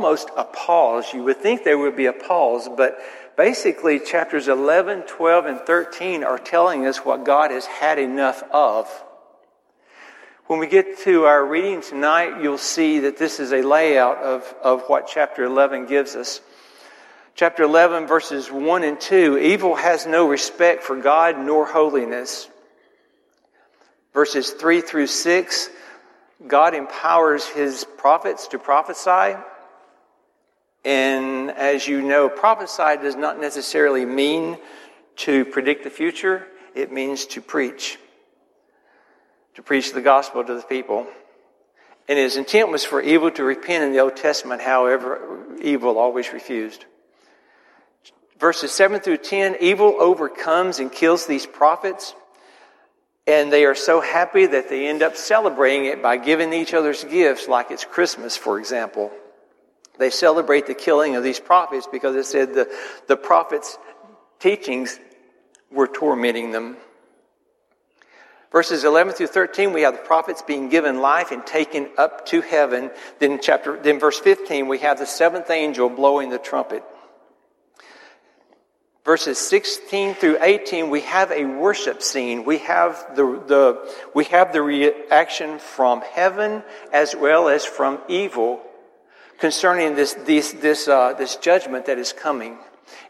Almost a pause. You would think there would be a pause, but basically, chapters 11, 12, and 13 are telling us what God has had enough of. When we get to our reading tonight, you'll see that this is a layout of, of what chapter 11 gives us. Chapter 11, verses 1 and 2 evil has no respect for God nor holiness. Verses 3 through 6 God empowers his prophets to prophesy. And as you know, prophesy does not necessarily mean to predict the future, it means to preach, to preach the gospel to the people. And his intent was for evil to repent in the Old Testament, however, evil always refused. Verses 7 through 10 evil overcomes and kills these prophets, and they are so happy that they end up celebrating it by giving each other's gifts, like it's Christmas, for example. They celebrate the killing of these prophets because it said the, the prophets' teachings were tormenting them. Verses 11 through 13, we have the prophets being given life and taken up to heaven. Then chapter, then verse 15, we have the seventh angel blowing the trumpet. Verses 16 through 18, we have a worship scene. We have the, the, we have the reaction from heaven as well as from evil concerning this, this, this, uh, this judgment that is coming.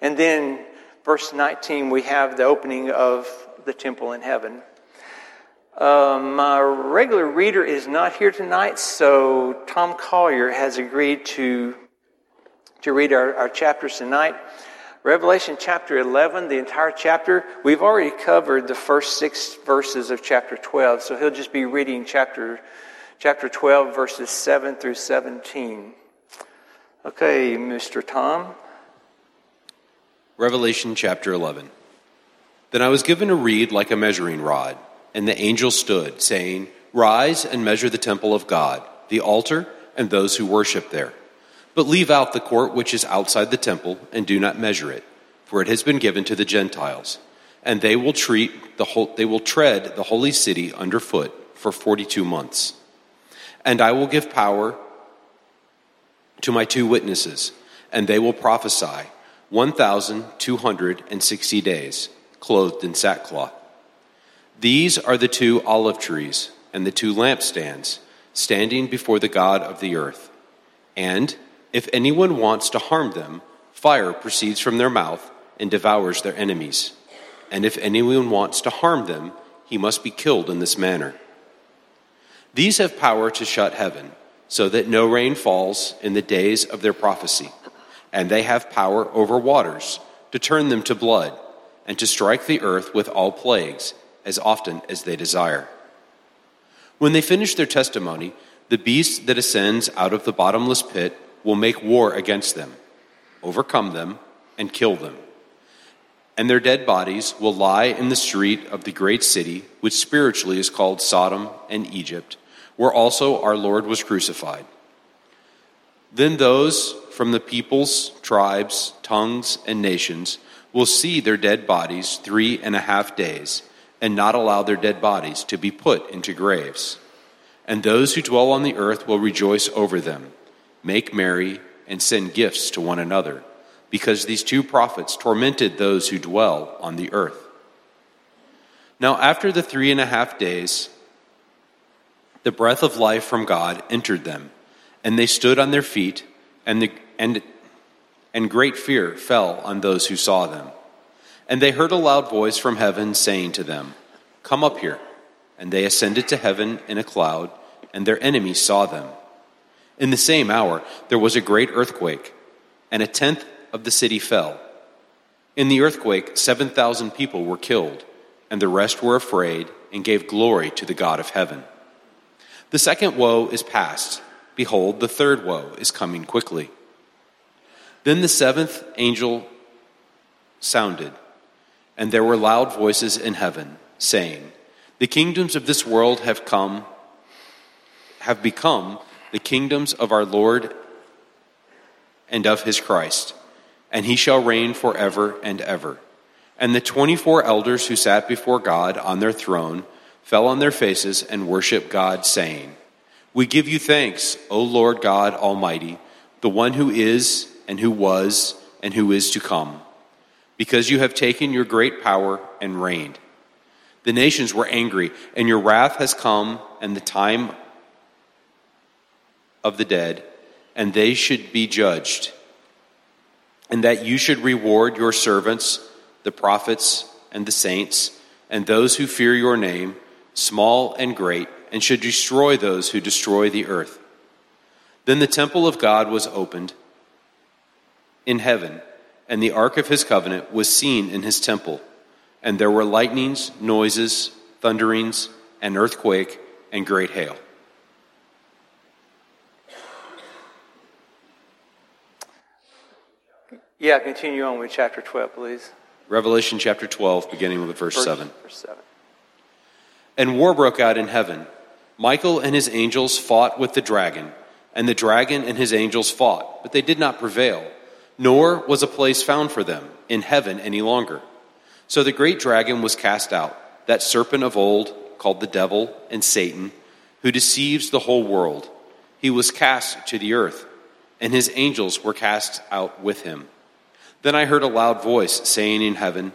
And then, verse 19, we have the opening of the temple in heaven. Um, my regular reader is not here tonight, so Tom Collier has agreed to, to read our, our chapters tonight. Revelation chapter 11, the entire chapter, we've already covered the first six verses of chapter 12, so he'll just be reading chapter, chapter 12, verses 7 through 17. Okay, Mr. Tom. Revelation chapter 11. Then I was given a reed like a measuring rod, and the angel stood, saying, Rise and measure the temple of God, the altar, and those who worship there. But leave out the court which is outside the temple, and do not measure it, for it has been given to the Gentiles, and they will treat the whole, they will tread the holy city underfoot for forty two months. And I will give power to my two witnesses, and they will prophesy 1,260 days, clothed in sackcloth. These are the two olive trees and the two lampstands standing before the God of the earth. And if anyone wants to harm them, fire proceeds from their mouth and devours their enemies. And if anyone wants to harm them, he must be killed in this manner. These have power to shut heaven so that no rain falls in the days of their prophecy. And they have power over waters to turn them to blood and to strike the earth with all plagues as often as they desire. When they finish their testimony, the beast that ascends out of the bottomless pit will make war against them, overcome them, and kill them. And their dead bodies will lie in the street of the great city, which spiritually is called Sodom and Egypt where also our Lord was crucified. Then those from the peoples, tribes, tongues, and nations will see their dead bodies three and a half days, and not allow their dead bodies to be put into graves. And those who dwell on the earth will rejoice over them, make merry, and send gifts to one another, because these two prophets tormented those who dwell on the earth. Now, after the three and a half days, the breath of life from God entered them, and they stood on their feet, and, the, and, and great fear fell on those who saw them. And they heard a loud voice from heaven saying to them, Come up here. And they ascended to heaven in a cloud, and their enemies saw them. In the same hour, there was a great earthquake, and a tenth of the city fell. In the earthquake, 7,000 people were killed, and the rest were afraid and gave glory to the God of heaven. The second woe is past. Behold, the third woe is coming quickly. Then the seventh angel sounded, and there were loud voices in heaven, saying, The kingdoms of this world have come, have become the kingdoms of our Lord and of his Christ, and he shall reign forever and ever. And the twenty four elders who sat before God on their throne fell on their faces and worshiped God, saying, We give you thanks, O Lord God Almighty, the one who is, and who was, and who is to come, because you have taken your great power and reigned. The nations were angry, and your wrath has come, and the time of the dead, and they should be judged, and that you should reward your servants, the prophets, and the saints, and those who fear your name small and great, and should destroy those who destroy the earth. Then the temple of God was opened in heaven, and the ark of his covenant was seen in his temple. And there were lightnings, noises, thunderings, an earthquake, and great hail. Yeah, continue on with chapter 12, please. Revelation chapter 12, beginning with verse, Verse 7. Verse 7. And war broke out in heaven. Michael and his angels fought with the dragon, and the dragon and his angels fought, but they did not prevail, nor was a place found for them in heaven any longer. So the great dragon was cast out, that serpent of old, called the devil and Satan, who deceives the whole world. He was cast to the earth, and his angels were cast out with him. Then I heard a loud voice saying in heaven,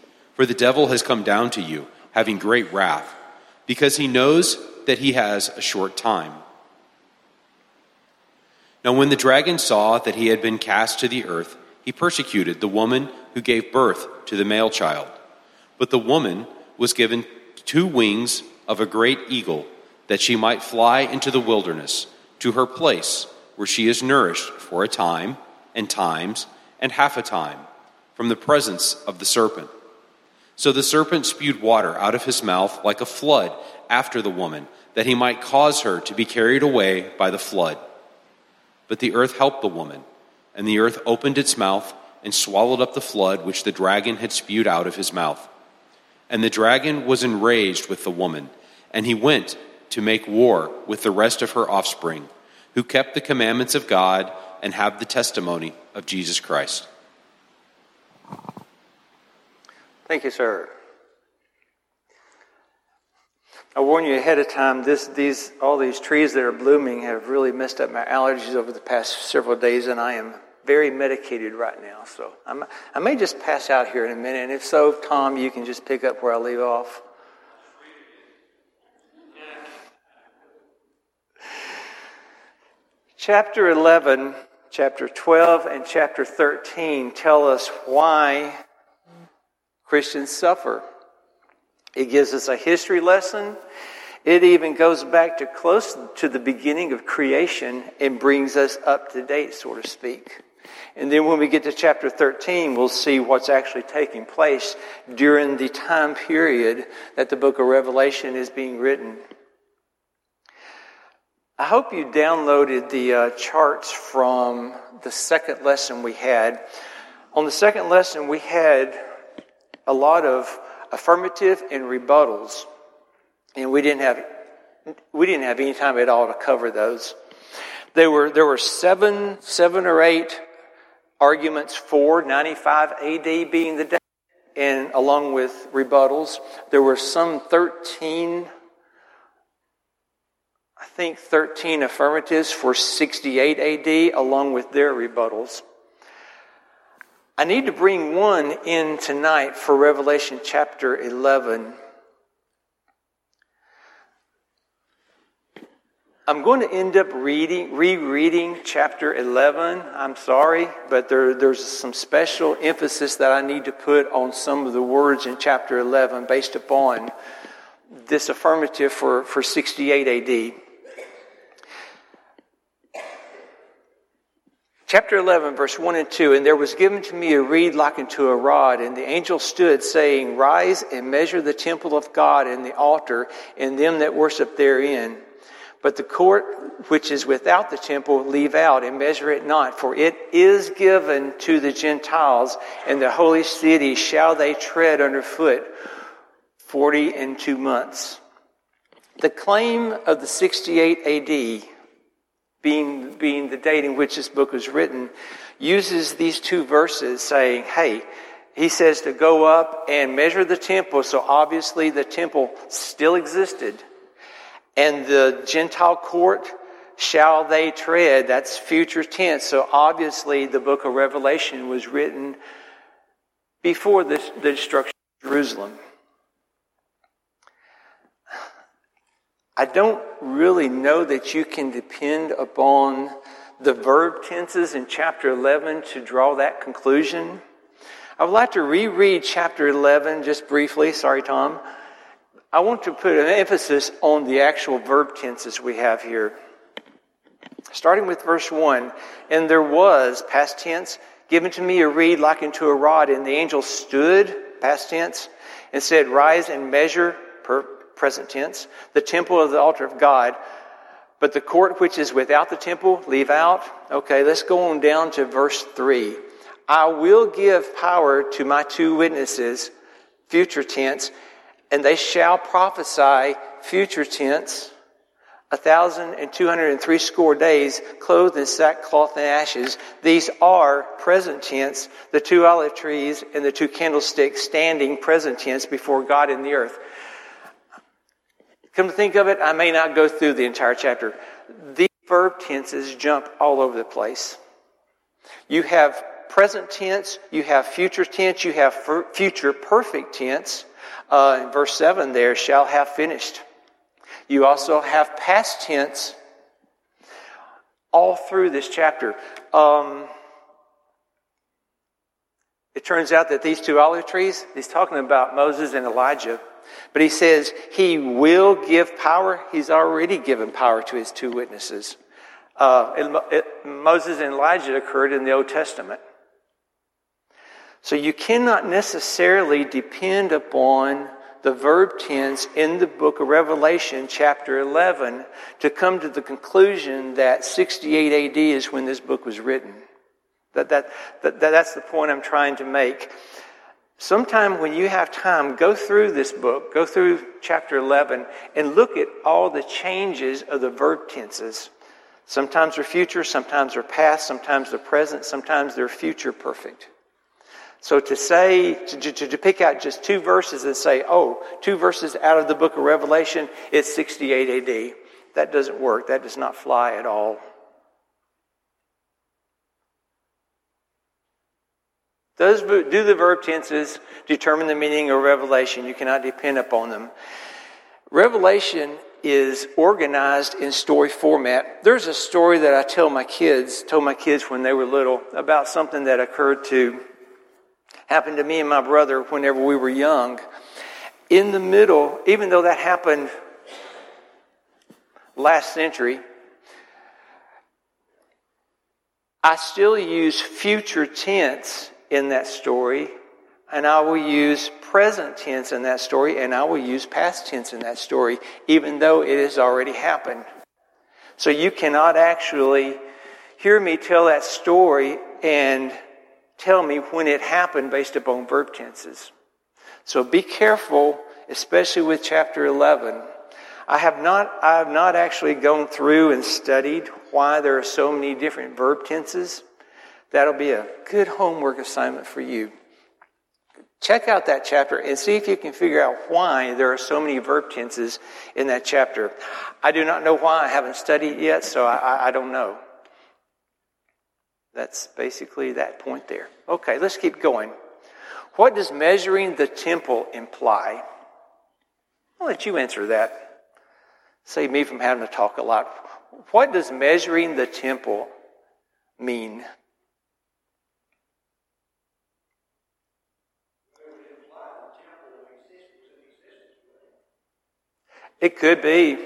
for the devil has come down to you, having great wrath, because he knows that he has a short time. Now, when the dragon saw that he had been cast to the earth, he persecuted the woman who gave birth to the male child. But the woman was given two wings of a great eagle, that she might fly into the wilderness, to her place, where she is nourished for a time, and times, and half a time, from the presence of the serpent. So the serpent spewed water out of his mouth like a flood after the woman, that he might cause her to be carried away by the flood. But the earth helped the woman, and the earth opened its mouth and swallowed up the flood which the dragon had spewed out of his mouth. And the dragon was enraged with the woman, and he went to make war with the rest of her offspring, who kept the commandments of God and have the testimony of Jesus Christ. Thank you, sir. I warn you ahead of time. This, these, all these trees that are blooming have really messed up my allergies over the past several days, and I am very medicated right now. So I'm, I may just pass out here in a minute, and if so, Tom, you can just pick up where I leave off. Chapter 11, chapter 12, and chapter 13 tell us why Christians suffer. It gives us a history lesson. It even goes back to close to the beginning of creation and brings us up to date, so to speak. And then when we get to chapter 13, we'll see what's actually taking place during the time period that the book of Revelation is being written. I hope you downloaded the uh, charts from the second lesson we had. On the second lesson, we had a lot of affirmative and rebuttals, and we didn't have we didn't have any time at all to cover those. There were there were seven seven or eight arguments for 95 AD being the day, and along with rebuttals, there were some 13. I think 13 affirmatives for 68 AD, along with their rebuttals. I need to bring one in tonight for Revelation chapter 11. I'm going to end up reading, rereading chapter 11. I'm sorry, but there, there's some special emphasis that I need to put on some of the words in chapter 11 based upon this affirmative for, for 68 AD. Chapter 11, verse 1 and 2 And there was given to me a reed like unto a rod, and the angel stood, saying, Rise and measure the temple of God and the altar, and them that worship therein. But the court which is without the temple leave out, and measure it not, for it is given to the Gentiles, and the holy city shall they tread underfoot forty and two months. The claim of the 68 AD being, being the date in which this book was written, uses these two verses saying, hey, he says to go up and measure the temple. So obviously the temple still existed. And the Gentile court shall they tread. That's future tense. So obviously the book of Revelation was written before the, the destruction of Jerusalem. I don't really know that you can depend upon the verb tenses in chapter 11 to draw that conclusion. I would like to reread chapter 11 just briefly. Sorry, Tom. I want to put an emphasis on the actual verb tenses we have here. Starting with verse 1 And there was, past tense, given to me a reed like unto a rod, and the angel stood, past tense, and said, Rise and measure, per, present tense, the temple of the altar of God. But the court which is without the temple, leave out. Okay, let's go on down to verse 3. I will give power to my two witnesses, future tense, and they shall prophesy, future tense, a thousand and two hundred and three score days, clothed in sackcloth and ashes. These are present tense, the two olive trees and the two candlesticks standing present tense before God in the earth. Come to think of it, I may not go through the entire chapter. These verb tenses jump all over the place. You have present tense, you have future tense, you have future perfect tense. Uh, in verse 7 there, shall have finished. You also have past tense all through this chapter. Um, it turns out that these two olive trees, he's talking about Moses and Elijah. But he says he will give power. He's already given power to his two witnesses. Uh, it, it, Moses and Elijah occurred in the Old Testament. So you cannot necessarily depend upon the verb tense in the book of Revelation, chapter 11, to come to the conclusion that 68 AD is when this book was written. That, that, that, that's the point I'm trying to make. Sometime when you have time, go through this book, go through chapter 11, and look at all the changes of the verb tenses. Sometimes they're future, sometimes they're past, sometimes they're present, sometimes they're future perfect. So to say, to, to, to, pick out just two verses and say, oh, two verses out of the book of Revelation, it's 68 AD. That doesn't work. That does not fly at all. Does do the verb tenses determine the meaning of Revelation? You cannot depend upon them. Revelation is organized in story format. There's a story that I tell my kids, told my kids when they were little, about something that occurred to, happened to me and my brother whenever we were young. In the middle, even though that happened last century, I still use future tense in that story, and I will use present tense in that story, and I will use past tense in that story, even though it has already happened. So you cannot actually hear me tell that story and tell me when it happened based upon verb tenses. So be careful, especially with chapter 11. I have not, I have not actually gone through and studied why there are so many different verb tenses. That'll be a good homework assignment for you. Check out that chapter and see if you can figure out why there are so many verb tenses in that chapter. I do not know why. I haven't studied yet, so I, I don't know. That's basically that point there. Okay, let's keep going. What does measuring the temple imply? I'll let you answer that. Save me from having to talk a lot. What does measuring the temple mean? It could be.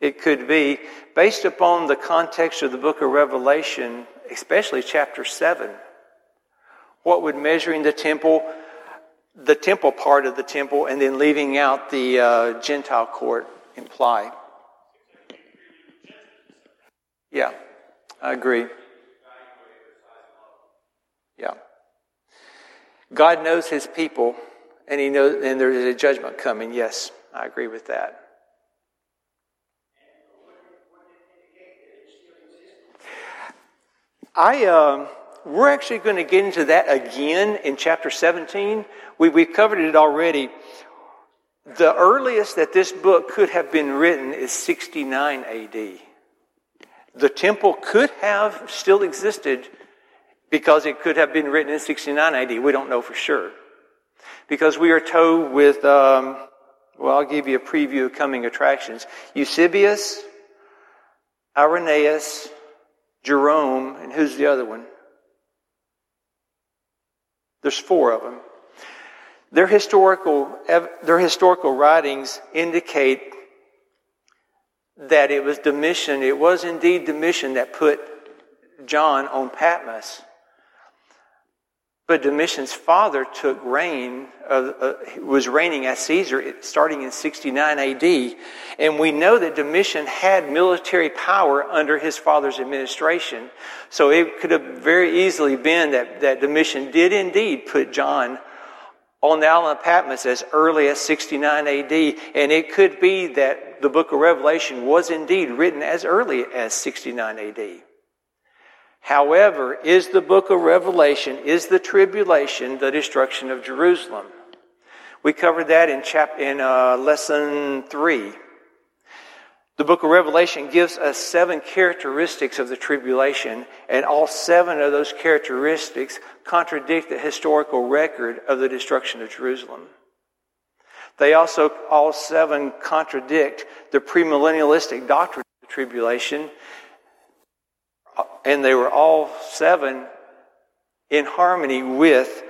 It could be based upon the context of the book of Revelation, especially chapter 7. What would measuring the temple, the temple part of the temple, and then leaving out the uh, Gentile court imply? Yeah, I agree. Yeah. God knows his people, and he knows, and there is a judgment coming. Yes, I agree with that. I, um, we're actually going to get into that again in chapter 17. We, we've covered it already. The earliest that this book could have been written is 69 AD. The temple could have still existed because it could have been written in 69 AD. We don't know for sure. Because we are told with, um, well, I'll give you a preview of coming attractions. Eusebius, Irenaeus, Jerome, and who's the other one? There's four of them. Their historical, their historical writings indicate that it was Domitian, it was indeed Domitian that put John on Patmos. But Domitian's father took reign, uh, uh, was reigning as Caesar starting in 69 AD. And we know that Domitian had military power under his father's administration. So it could have very easily been that, that Domitian did indeed put John on the island of Patmos as early as 69 AD. And it could be that the book of Revelation was indeed written as early as 69 AD. However, is the book of Revelation, is the tribulation the destruction of Jerusalem? We covered that in, chap- in uh, lesson three. The book of Revelation gives us seven characteristics of the tribulation, and all seven of those characteristics contradict the historical record of the destruction of Jerusalem. They also, all seven contradict the premillennialistic doctrine of the tribulation and they were all seven in harmony with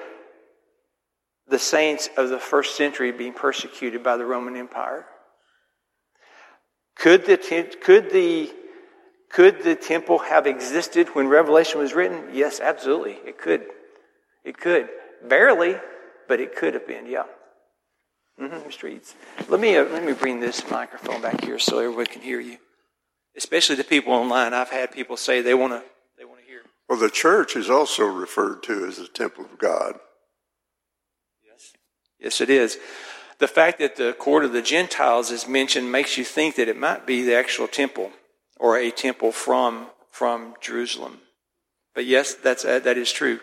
the saints of the first century being persecuted by the Roman Empire. Could the, could the, could the temple have existed when Revelation was written? Yes, absolutely. It could. It could. Barely, but it could have been, yeah. Mm-hmm, streets. Let me, uh, let me bring this microphone back here so everyone can hear you especially the people online. I've had people say they want to they want to hear. Well, the church is also referred to as the temple of God. Yes, yes, it is. The fact that the court of the Gentiles is mentioned makes you think that it might be the actual temple or a temple from from Jerusalem. But yes, that's uh, that is true.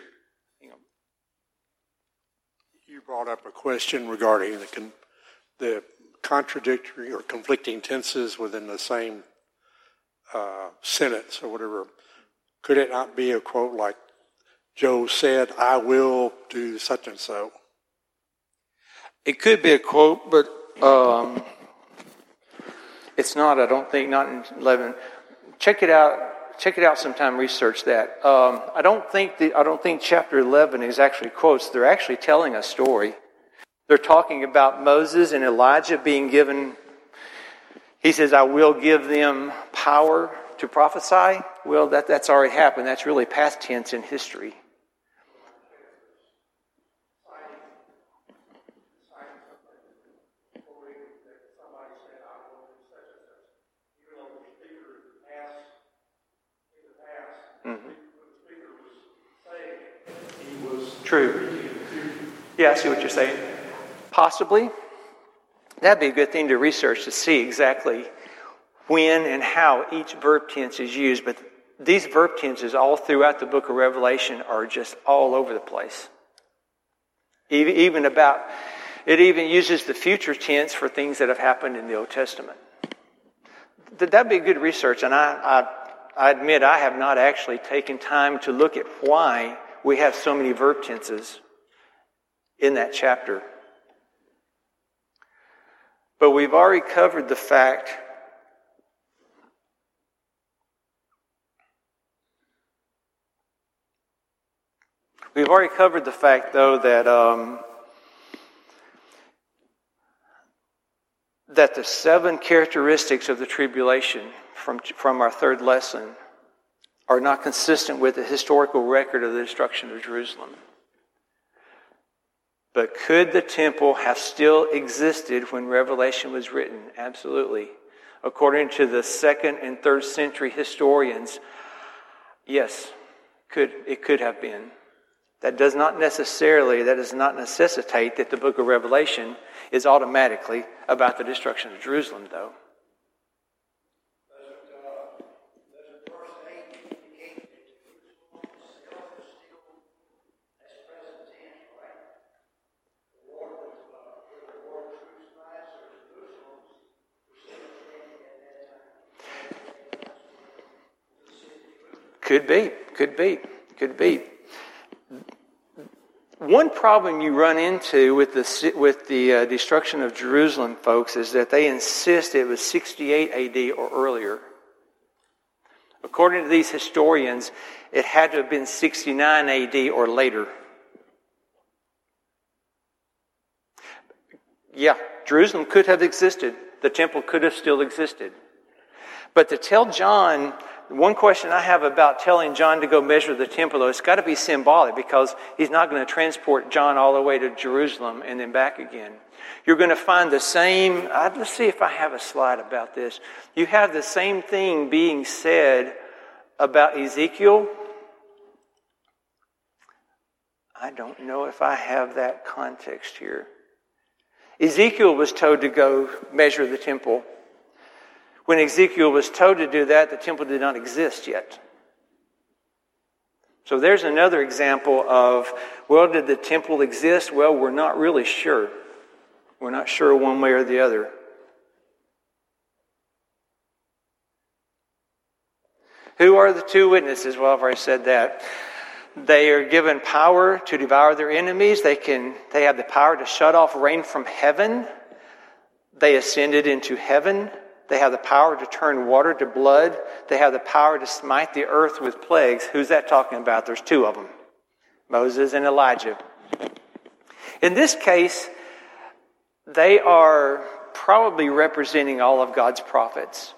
You brought up a question regarding the con- the contradictory or conflicting tenses within the same uh, sentence or whatever, could it not be a quote like Joe said, I will do such and so? It could be a quote, but um, it's not, I don't think, not in 11. Check it out. Check it out sometime. Research that. Um, I don't think the, I don't think chapter 11 is actually quotes. They're actually telling a story. They're talking about Moses and Elijah being given he says, I will give them power to prophesy. Well, that, that's already happened. That's really past tense in history. True. Yeah, I see what you're saying. Possibly. That'd be a good thing to research to see exactly when and how each verb tense is used. But these verb tenses all throughout the book of Revelation are just all over the place. Even about, it even uses the future tense for things that have happened in the Old Testament. That'd be good research, and I, I, I admit I have not actually taken time to look at why we have so many verb tenses in that chapter. But we've already covered the fact We've already covered the fact, though, that um, that the seven characteristics of the tribulation from, from our third lesson are not consistent with the historical record of the destruction of Jerusalem. But could the temple have still existed when Revelation was written? Absolutely. According to the second and third century historians, yes, could, it could have been. That does not necessarily, that does not necessitate that the book of Revelation is automatically about the destruction of Jerusalem, though. Could be, could be, could be. One problem you run into with the, with the uh, destruction of Jerusalem, folks, is that they insist it was 68 AD or earlier. According to these historians, it had to have been 69 AD or later. Yeah, Jerusalem could have existed. The temple could have still existed. But to tell John one question I have about telling John to go measure the temple, though, it's got to be symbolic because he's not going to transport John all the way to Jerusalem and then back again. You're going to find the same, uh, let's see if I have a slide about this. You have the same thing being said about Ezekiel. I don't know if I have that context here. Ezekiel was told to go measure the temple. When Ezekiel was told to do that, the temple did not exist yet. So there's another example of, well, did the temple exist? Well, we're not really sure. We're not sure one way or the other. Who are the two witnesses? Well, I've already said that. They are given power to devour their enemies. They can, they have the power to shut off rain from heaven. They ascended into heaven. They have the power to turn water to blood. They have the power to smite the earth with plagues. Who's that talking about? There's two of them Moses and Elijah. In this case, they are probably representing all of God's prophets.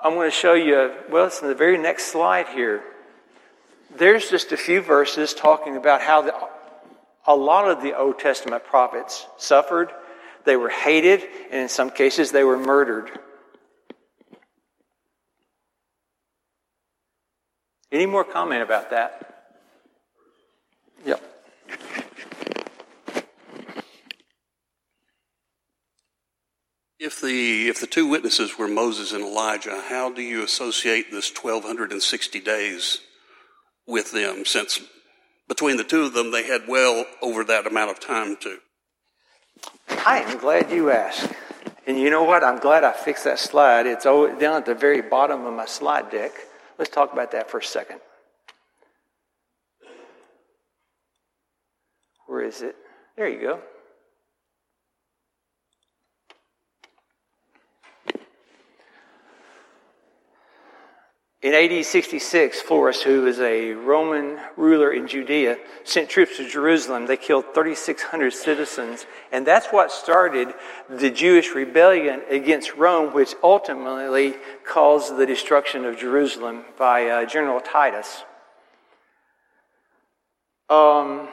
I'm going to show you, well, it's in the very next slide here. There's just a few verses talking about how the, a lot of the Old Testament prophets suffered, they were hated, and in some cases they were murdered. Any more comment about that? Yep. If the if the two witnesses were Moses and Elijah, how do you associate this 1260 days with them since between the two of them they had well over that amount of time to I am glad you asked. And you know what? I'm glad I fixed that slide. It's down at the very bottom of my slide deck. Let's talk about that for a second. Where is it? There you go. In AD 66, Florus, who was a Roman ruler in Judea, sent troops to Jerusalem. They killed 3,600 citizens, and that's what started the Jewish rebellion against Rome, which ultimately caused the destruction of Jerusalem by uh, General Titus. Um,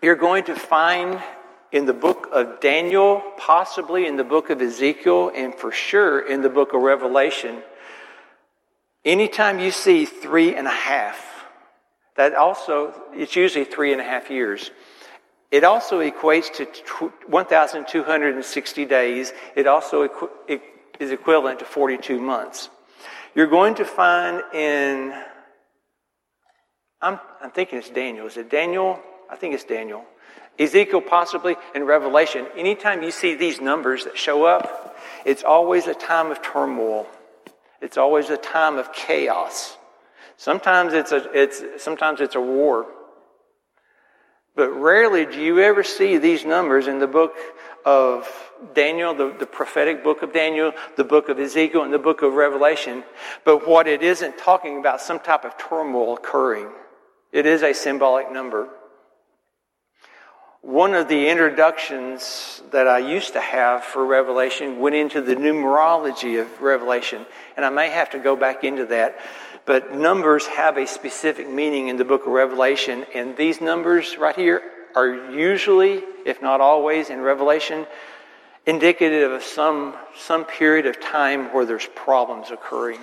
you're going to find in the book of Daniel, possibly in the book of Ezekiel, and for sure in the book of Revelation Anytime you see three and a half, that also, it's usually three and a half years. It also equates to 1,260 days. It also equ- is equivalent to 42 months. You're going to find in, I'm, I'm thinking it's Daniel. Is it Daniel? I think it's Daniel. Ezekiel, possibly, and Revelation. Anytime you see these numbers that show up, it's always a time of turmoil. It's always a time of chaos. Sometimes it's a, it's, sometimes it's a war. But rarely do you ever see these numbers in the book of Daniel, the, the prophetic book of Daniel, the book of Ezekiel, and the book of Revelation. But what it isn't talking about some type of turmoil occurring. It is a symbolic number. One of the introductions that I used to have for Revelation went into the numerology of Revelation, and I may have to go back into that. But numbers have a specific meaning in the book of Revelation, and these numbers right here are usually, if not always, in Revelation, indicative of some, some period of time where there's problems occurring.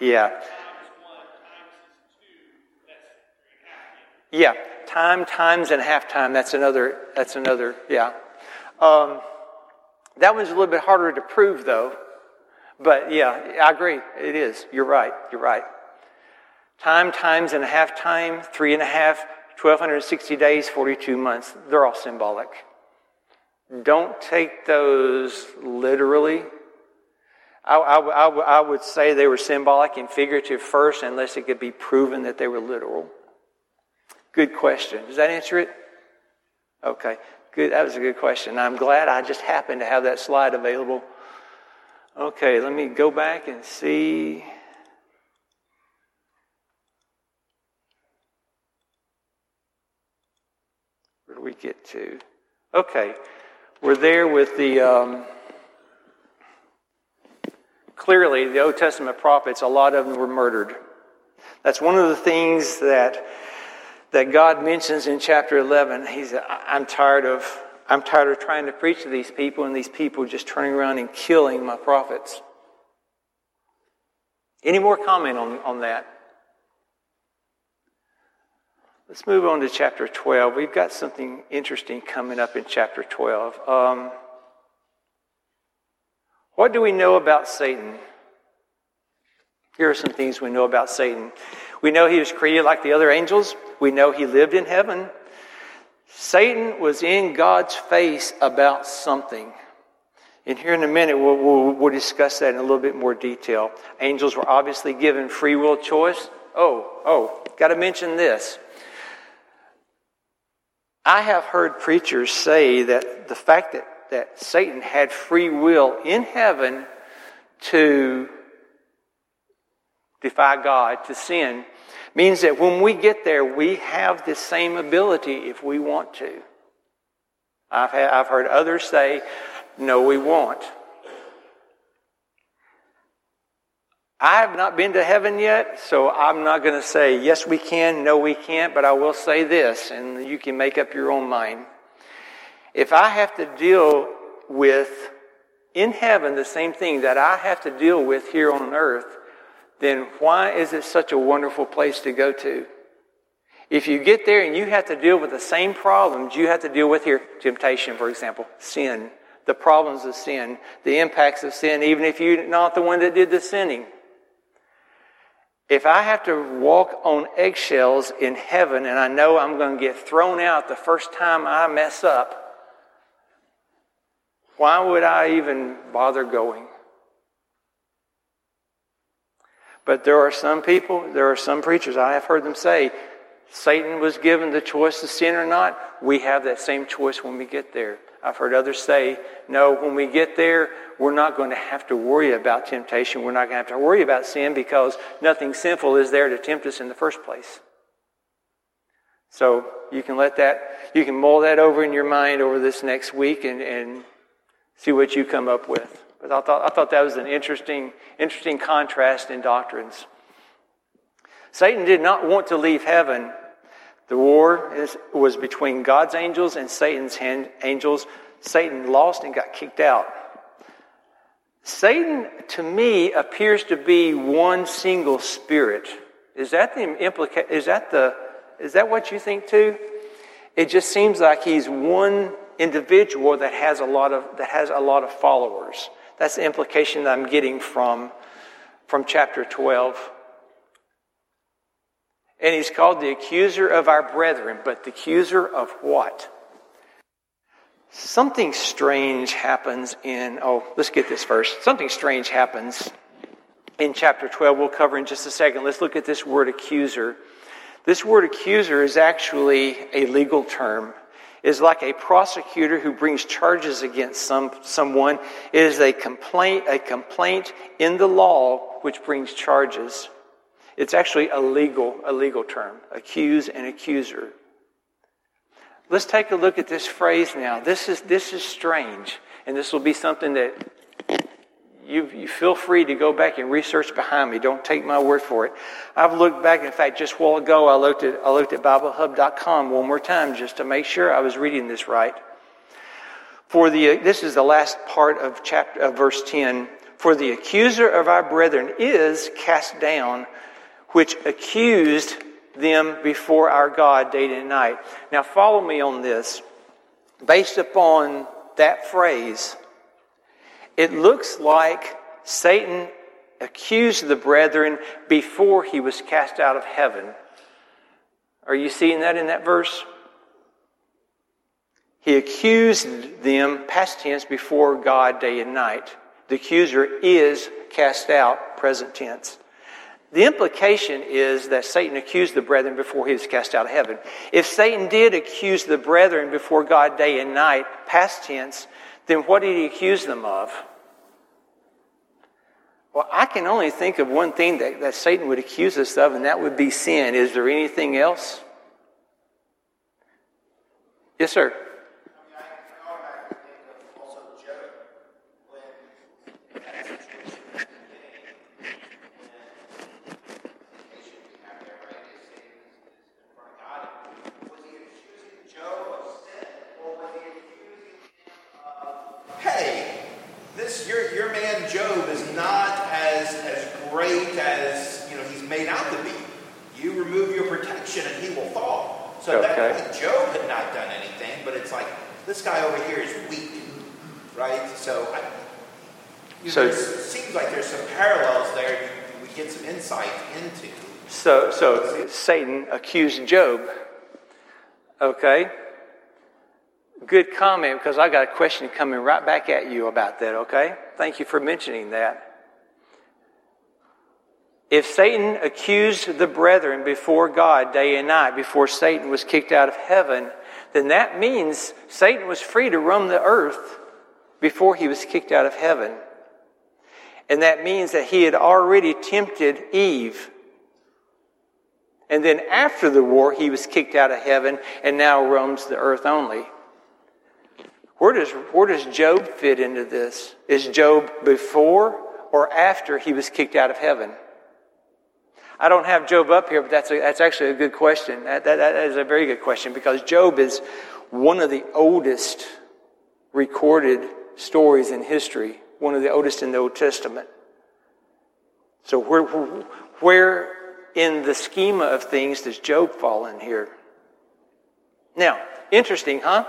Yeah. Yeah, time, times, and half time. That's another. That's another. Yeah. Um, that one's a little bit harder to prove, though. But yeah, I agree. It is. You're right. You're right. Time, times, and a half time, three and a half, 1260 days, 42 months. They're all symbolic. Don't take those literally. I, I, I, I would say they were symbolic and figurative first, unless it could be proven that they were literal. Good question. Does that answer it? Okay. Good. That was a good question. I'm glad I just happened to have that slide available. Okay, let me go back and see. Where do we get to? Okay, we're there with the. Um, clearly, the Old Testament prophets, a lot of them were murdered. That's one of the things that that God mentions in chapter 11. He's, I'm tired of, I'm tired of trying to preach to these people and these people just turning around and killing my prophets. Any more comment on, on that? Let's move on to chapter 12. We've got something interesting coming up in chapter 12. Um, what do we know about Satan? Here are some things we know about Satan. We know he was created like the other angels. We know he lived in heaven. Satan was in God's face about something. And here in a minute, we'll, we'll, we'll, discuss that in a little bit more detail. Angels were obviously given free will choice. Oh, oh, got to mention this. I have heard preachers say that the fact that, that Satan had free will in heaven to defy God, to sin, means that when we get there, we have the same ability if we want to. I've, had, I've heard others say, no, we won't. I have not been to heaven yet, so I'm not going to say, yes, we can, no, we can't, but I will say this, and you can make up your own mind. If I have to deal with in heaven the same thing that I have to deal with here on earth, then why is it such a wonderful place to go to? If you get there and you have to deal with the same problems you have to deal with here, temptation, for example, sin, the problems of sin, the impacts of sin, even if you're not the one that did the sinning. If I have to walk on eggshells in heaven and I know I'm going to get thrown out the first time I mess up, why would I even bother going? But there are some people, there are some preachers, I have heard them say, Satan was given the choice to sin or not. We have that same choice when we get there. I've heard others say, no, when we get there, we're not going to have to worry about temptation. We're not going to have to worry about sin because nothing sinful is there to tempt us in the first place. So you can let that, you can mull that over in your mind over this next week and, and see what you come up with. But I thought, I thought that was an interesting, interesting contrast in doctrines. Satan did not want to leave heaven. The war is, was between God's angels and Satan's hand, angels. Satan lost and got kicked out. Satan, to me, appears to be one single spirit. Is that the implica- Is that the? Is that what you think too? It just seems like he's one individual that has a lot of that has a lot of followers. That's the implication that I'm getting from, from chapter 12. And he's called the accuser of our brethren, but the accuser of what? something strange happens in, oh, let's get this first. Something strange happens in chapter 12. We'll cover in just a second. Let's look at this word accuser. This word accuser is actually a legal term. Is like a prosecutor who brings charges against some, someone. It is a complaint, a complaint in the law which brings charges. It's actually a legal, a legal term. Accuse and accuser. Let's take a look at this phrase now. This is, this is strange, and this will be something that you, you feel free to go back and research behind me. Don't take my word for it. I've looked back. In fact, just a while ago, I looked at, I looked at BibleHub.com one more time just to make sure I was reading this right. For the, this is the last part of chapter, of verse 10. For the accuser of our brethren is cast down, which accused them before our God day and night. Now, follow me on this. Based upon that phrase, it looks like Satan accused the brethren before he was cast out of heaven. Are you seeing that in that verse? He accused them, past tense, before God day and night. The accuser is cast out, present tense. The implication is that Satan accused the brethren before he was cast out of heaven. If Satan did accuse the brethren before God day and night, past tense, then what did he accuse them of? Well, I can only think of one thing that, that Satan would accuse us of, and that would be sin. Is there anything else? Yes, sir. so it seems like there's some parallels there we get some insight into. So, so Satan accused Job. Okay. Good comment because I got a question coming right back at you about that. Okay. Thank you for mentioning that. If Satan accused the brethren before God day and night, before Satan was kicked out of heaven, then that means Satan was free to roam the earth before he was kicked out of heaven. And that means that he had already tempted Eve. And then after the war, he was kicked out of heaven and now roams the earth only. Where does, where does Job fit into this? Is Job before or after he was kicked out of heaven? I don't have Job up here, but that's, a, that's actually a good question. That, that, that is a very good question because Job is one of the oldest recorded stories in history one of the oldest in the Old Testament. So where, where in the schema of things does Job fall in here? Now, interesting, huh?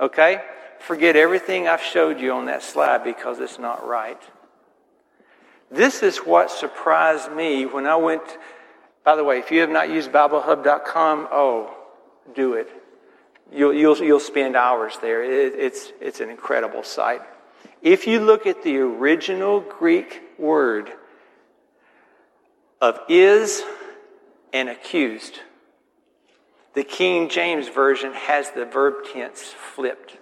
Okay? Forget everything I've showed you on that slide because it's not right. This is what surprised me when I went. By the way, if you have not used BibleHub.com, oh, do it. You'll, you'll, you'll spend hours there. It, it's, it's an incredible site. If you look at the original Greek word of is and accused, the King James Version has the verb tense flipped.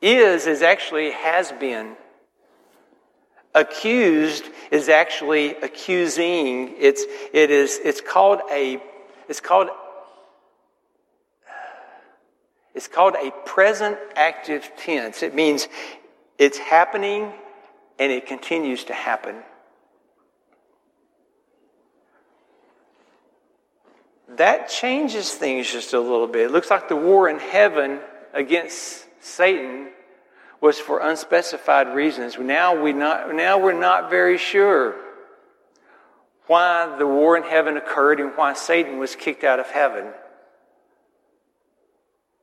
Is is actually has been. Accused is actually accusing. It's, it is, it's called a, it's called it's called a present active tense. It means it's happening and it continues to happen. That changes things just a little bit. It looks like the war in heaven against Satan was for unspecified reasons. Now, we not, now we're not very sure why the war in heaven occurred and why Satan was kicked out of heaven.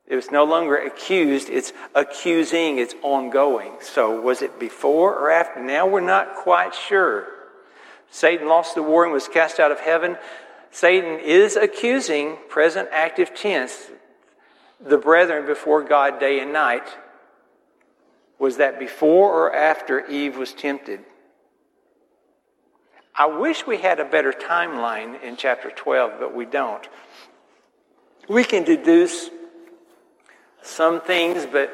It was no longer accused, it's accusing, it's ongoing. So was it before or after? Now we're not quite sure. Satan lost the war and was cast out of heaven. Satan is accusing, present active tense. the brethren before God day and night? Was that before or after Eve was tempted? I wish we had a better timeline in chapter 12, but we don't. We can deduce some things, but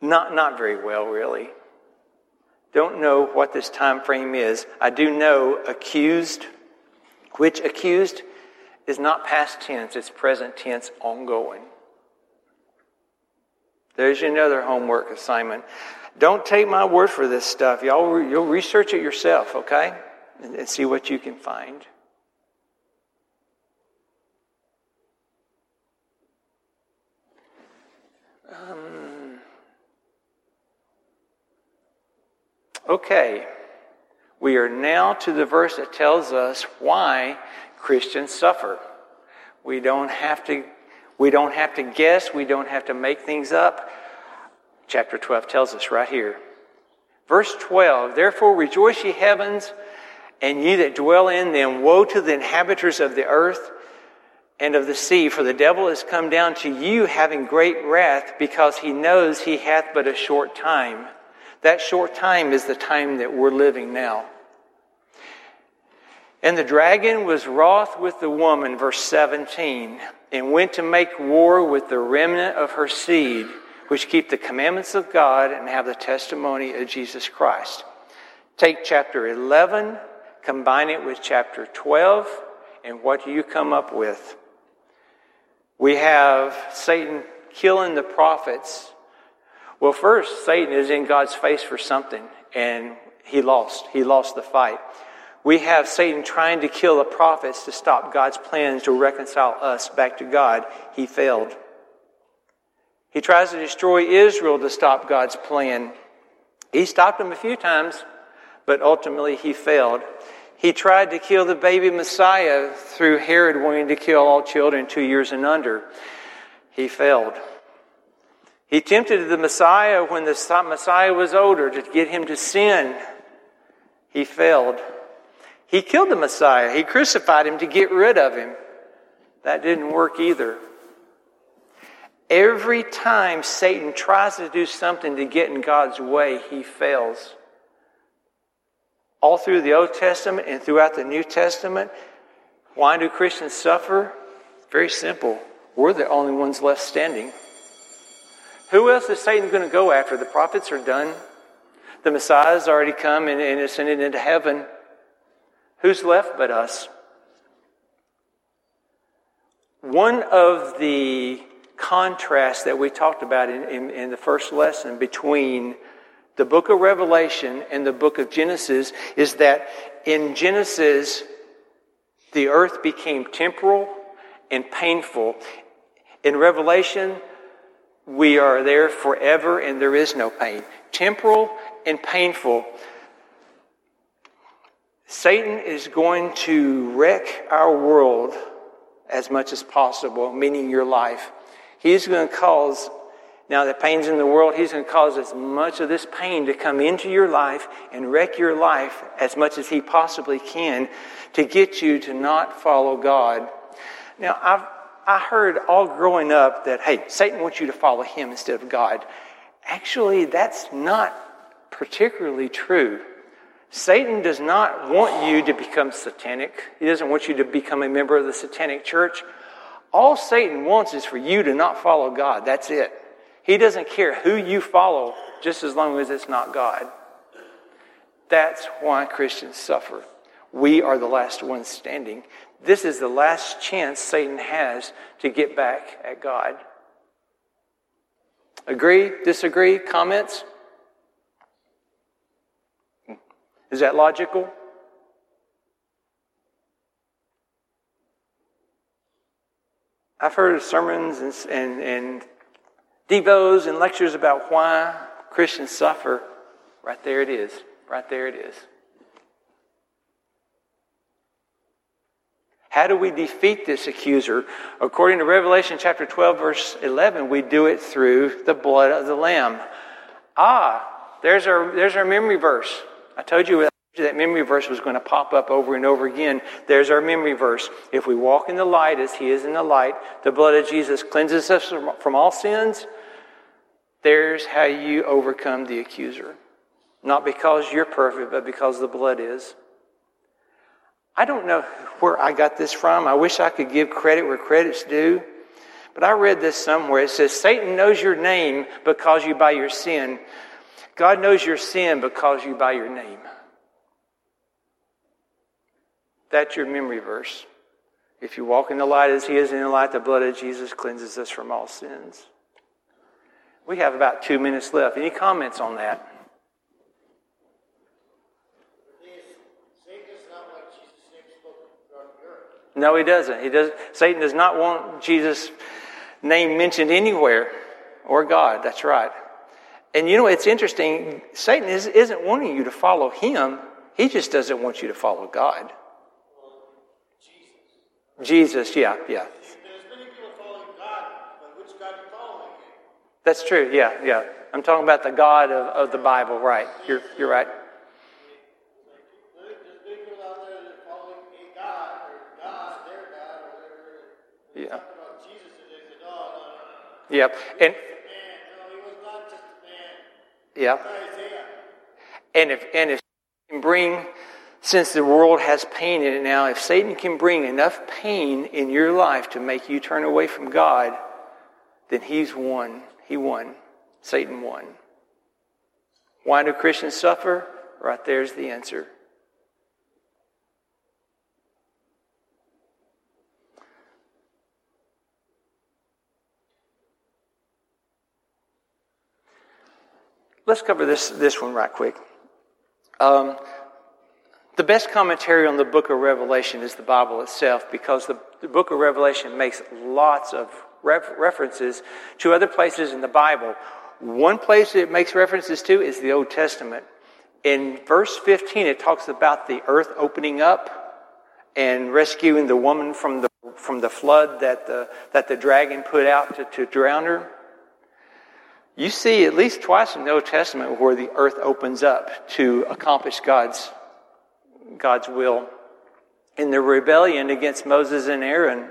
not, not very well, really. Don't know what this time frame is. I do know accused, which accused is not past tense, it's present tense ongoing. There's another homework assignment. Don't take my word for this stuff. Y'all, you'll research it yourself, okay? And, and see what you can find. Um, okay. We are now to the verse that tells us why Christians suffer. We don't have to we don't have to guess, we don't have to make things up. Chapter 12 tells us right here. Verse 12, therefore rejoice ye heavens, and ye that dwell in them. Woe to the inhabitants of the earth and of the sea, for the devil is come down to you having great wrath, because he knows he hath but a short time. That short time is the time that we're living now. And the dragon was wroth with the woman, verse 17, and went to make war with the remnant of her seed, which keep the commandments of God and have the testimony of Jesus Christ. Take chapter 11, combine it with chapter 12, and what do you come up with? We have Satan killing the prophets. Well, first, Satan is in God's face for something, and he lost. He lost the fight. We have Satan trying to kill the prophets to stop God's plans to reconcile us back to God. He failed. He tries to destroy Israel to stop God's plan. He stopped him a few times, but ultimately he failed. He tried to kill the baby Messiah through Herod wanting to kill all children two years and under. He failed. He tempted the Messiah when the Messiah was older to get him to sin. He failed. He killed the Messiah. He crucified him to get rid of him. That didn't work either. Every time Satan tries to do something to get in God's way, he fails. All through the Old Testament and throughout the New Testament, why do Christians suffer? Very simple. We're the only ones left standing. Who else is Satan going to go after? The prophets are done. The Messiah's already come and, and ascended into heaven. Who's left but us? One of the contrasts that we talked about in, in, in, the first lesson between the book of Revelation and the book of Genesis is that in Genesis, the earth became temporal and painful. In Revelation, we are there forever and there is no pain. Temporal and painful. Satan is going to wreck our world as much as possible, meaning your life. He's going to cause, now that pain's in the world, he's going to cause as much of this pain to come into your life and wreck your life as much as he possibly can to get you to not follow God. Now, I've, I heard all growing up that, hey, Satan wants you to follow him instead of God. Actually, that's not particularly true. Satan does not want you to become satanic. He doesn't want you to become a member of the satanic church. All Satan wants is for you to not follow God. That's it. He doesn't care who you follow, just as long as it's not God. That's why Christians suffer. We are the last ones standing. This is the last chance Satan has to get back at God. Agree? Disagree? Comments? Is that logical? I've heard sermons and, and, and devos and lectures about why Christians suffer. Right there it is. Right there it is. How do we defeat this accuser? According to Revelation chapter 12, verse 11, we do it through the blood of the Lamb. Ah, there's our, there's our memory verse. I told you That memory verse was going to pop up over and over again. There's our memory verse. If we walk in the light as He is in the light, the blood of Jesus cleanses us from all sins. There's how you overcome the accuser. Not because you're perfect, but because the blood is. I don't know where I got this from. I wish I could give credit where credit's due. But I read this somewhere. It says, Satan knows your name because you by your sin. God knows your sin because you by your name. That's your memory verse. If you walk in the light as he is in the light, the blood of Jesus cleanses us from all sins. We have about two minutes left. Any comments on that? No, he doesn't. He does. Satan does not want Jesus' name mentioned anywhere, or God. That's right. And you know, it's interesting. Satan is, isn't wanting you to follow him. He just doesn't want you to follow God. Jesus, yeah, yeah. That's true, yeah, yeah. I'm talking about the God of, of the Bible, right. You're, you're right. Yeah. Yep. And yeah. And if and if can bring since the world has pain in it now, if Satan can bring enough pain in your life to make you turn away from God, then he's won. He won. Satan won. Why do Christians suffer? Right there's the answer. Let's cover this, this one right quick. Um, the best commentary on the book of Revelation is the Bible itself because the, the book of Revelation makes lots of ref- references to other places in the Bible. One place it makes references to is the Old Testament. In verse 15, it talks about the earth opening up and rescuing the woman from the, from the flood that the, that the dragon put out to, to drown her. You see at least twice in the Old Testament where the earth opens up to accomplish God's God's will. In the rebellion against Moses and Aaron,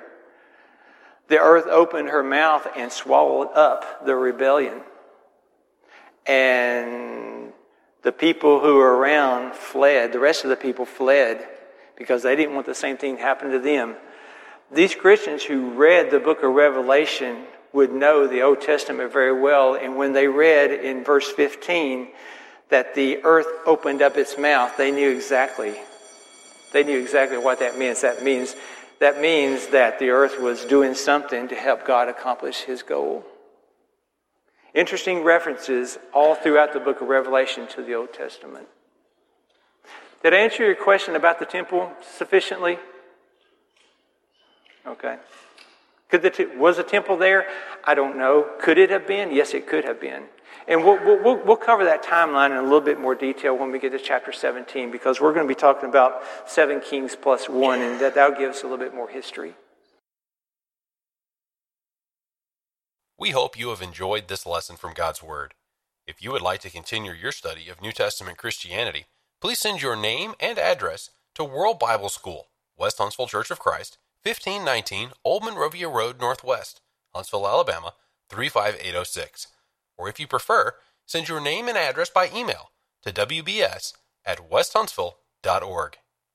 the earth opened her mouth and swallowed up the rebellion. And the people who were around fled. The rest of the people fled because they didn't want the same thing to happen to them. These Christians who read the book of Revelation would know the Old Testament very well. And when they read in verse 15 that the earth opened up its mouth, they knew exactly they knew exactly what that means. That means that means that the earth was doing something to help God accomplish his goal. Interesting references all throughout the book of Revelation to the Old Testament. Did I answer your question about the temple sufficiently? Okay. Could the t- was a temple there? I don't know. Could it have been? Yes, it could have been. And we'll, we'll, we'll cover that timeline in a little bit more detail when we get to chapter 17 because we're going to be talking about seven kings plus one, and that, that'll give us a little bit more history. We hope you have enjoyed this lesson from God's Word. If you would like to continue your study of New Testament Christianity, please send your name and address to World Bible School, West Huntsville Church of Christ, 1519 Old Monrovia Road Northwest, Huntsville, Alabama 35806 or if you prefer, send your name and address by email to wbs at westhuntsville.org.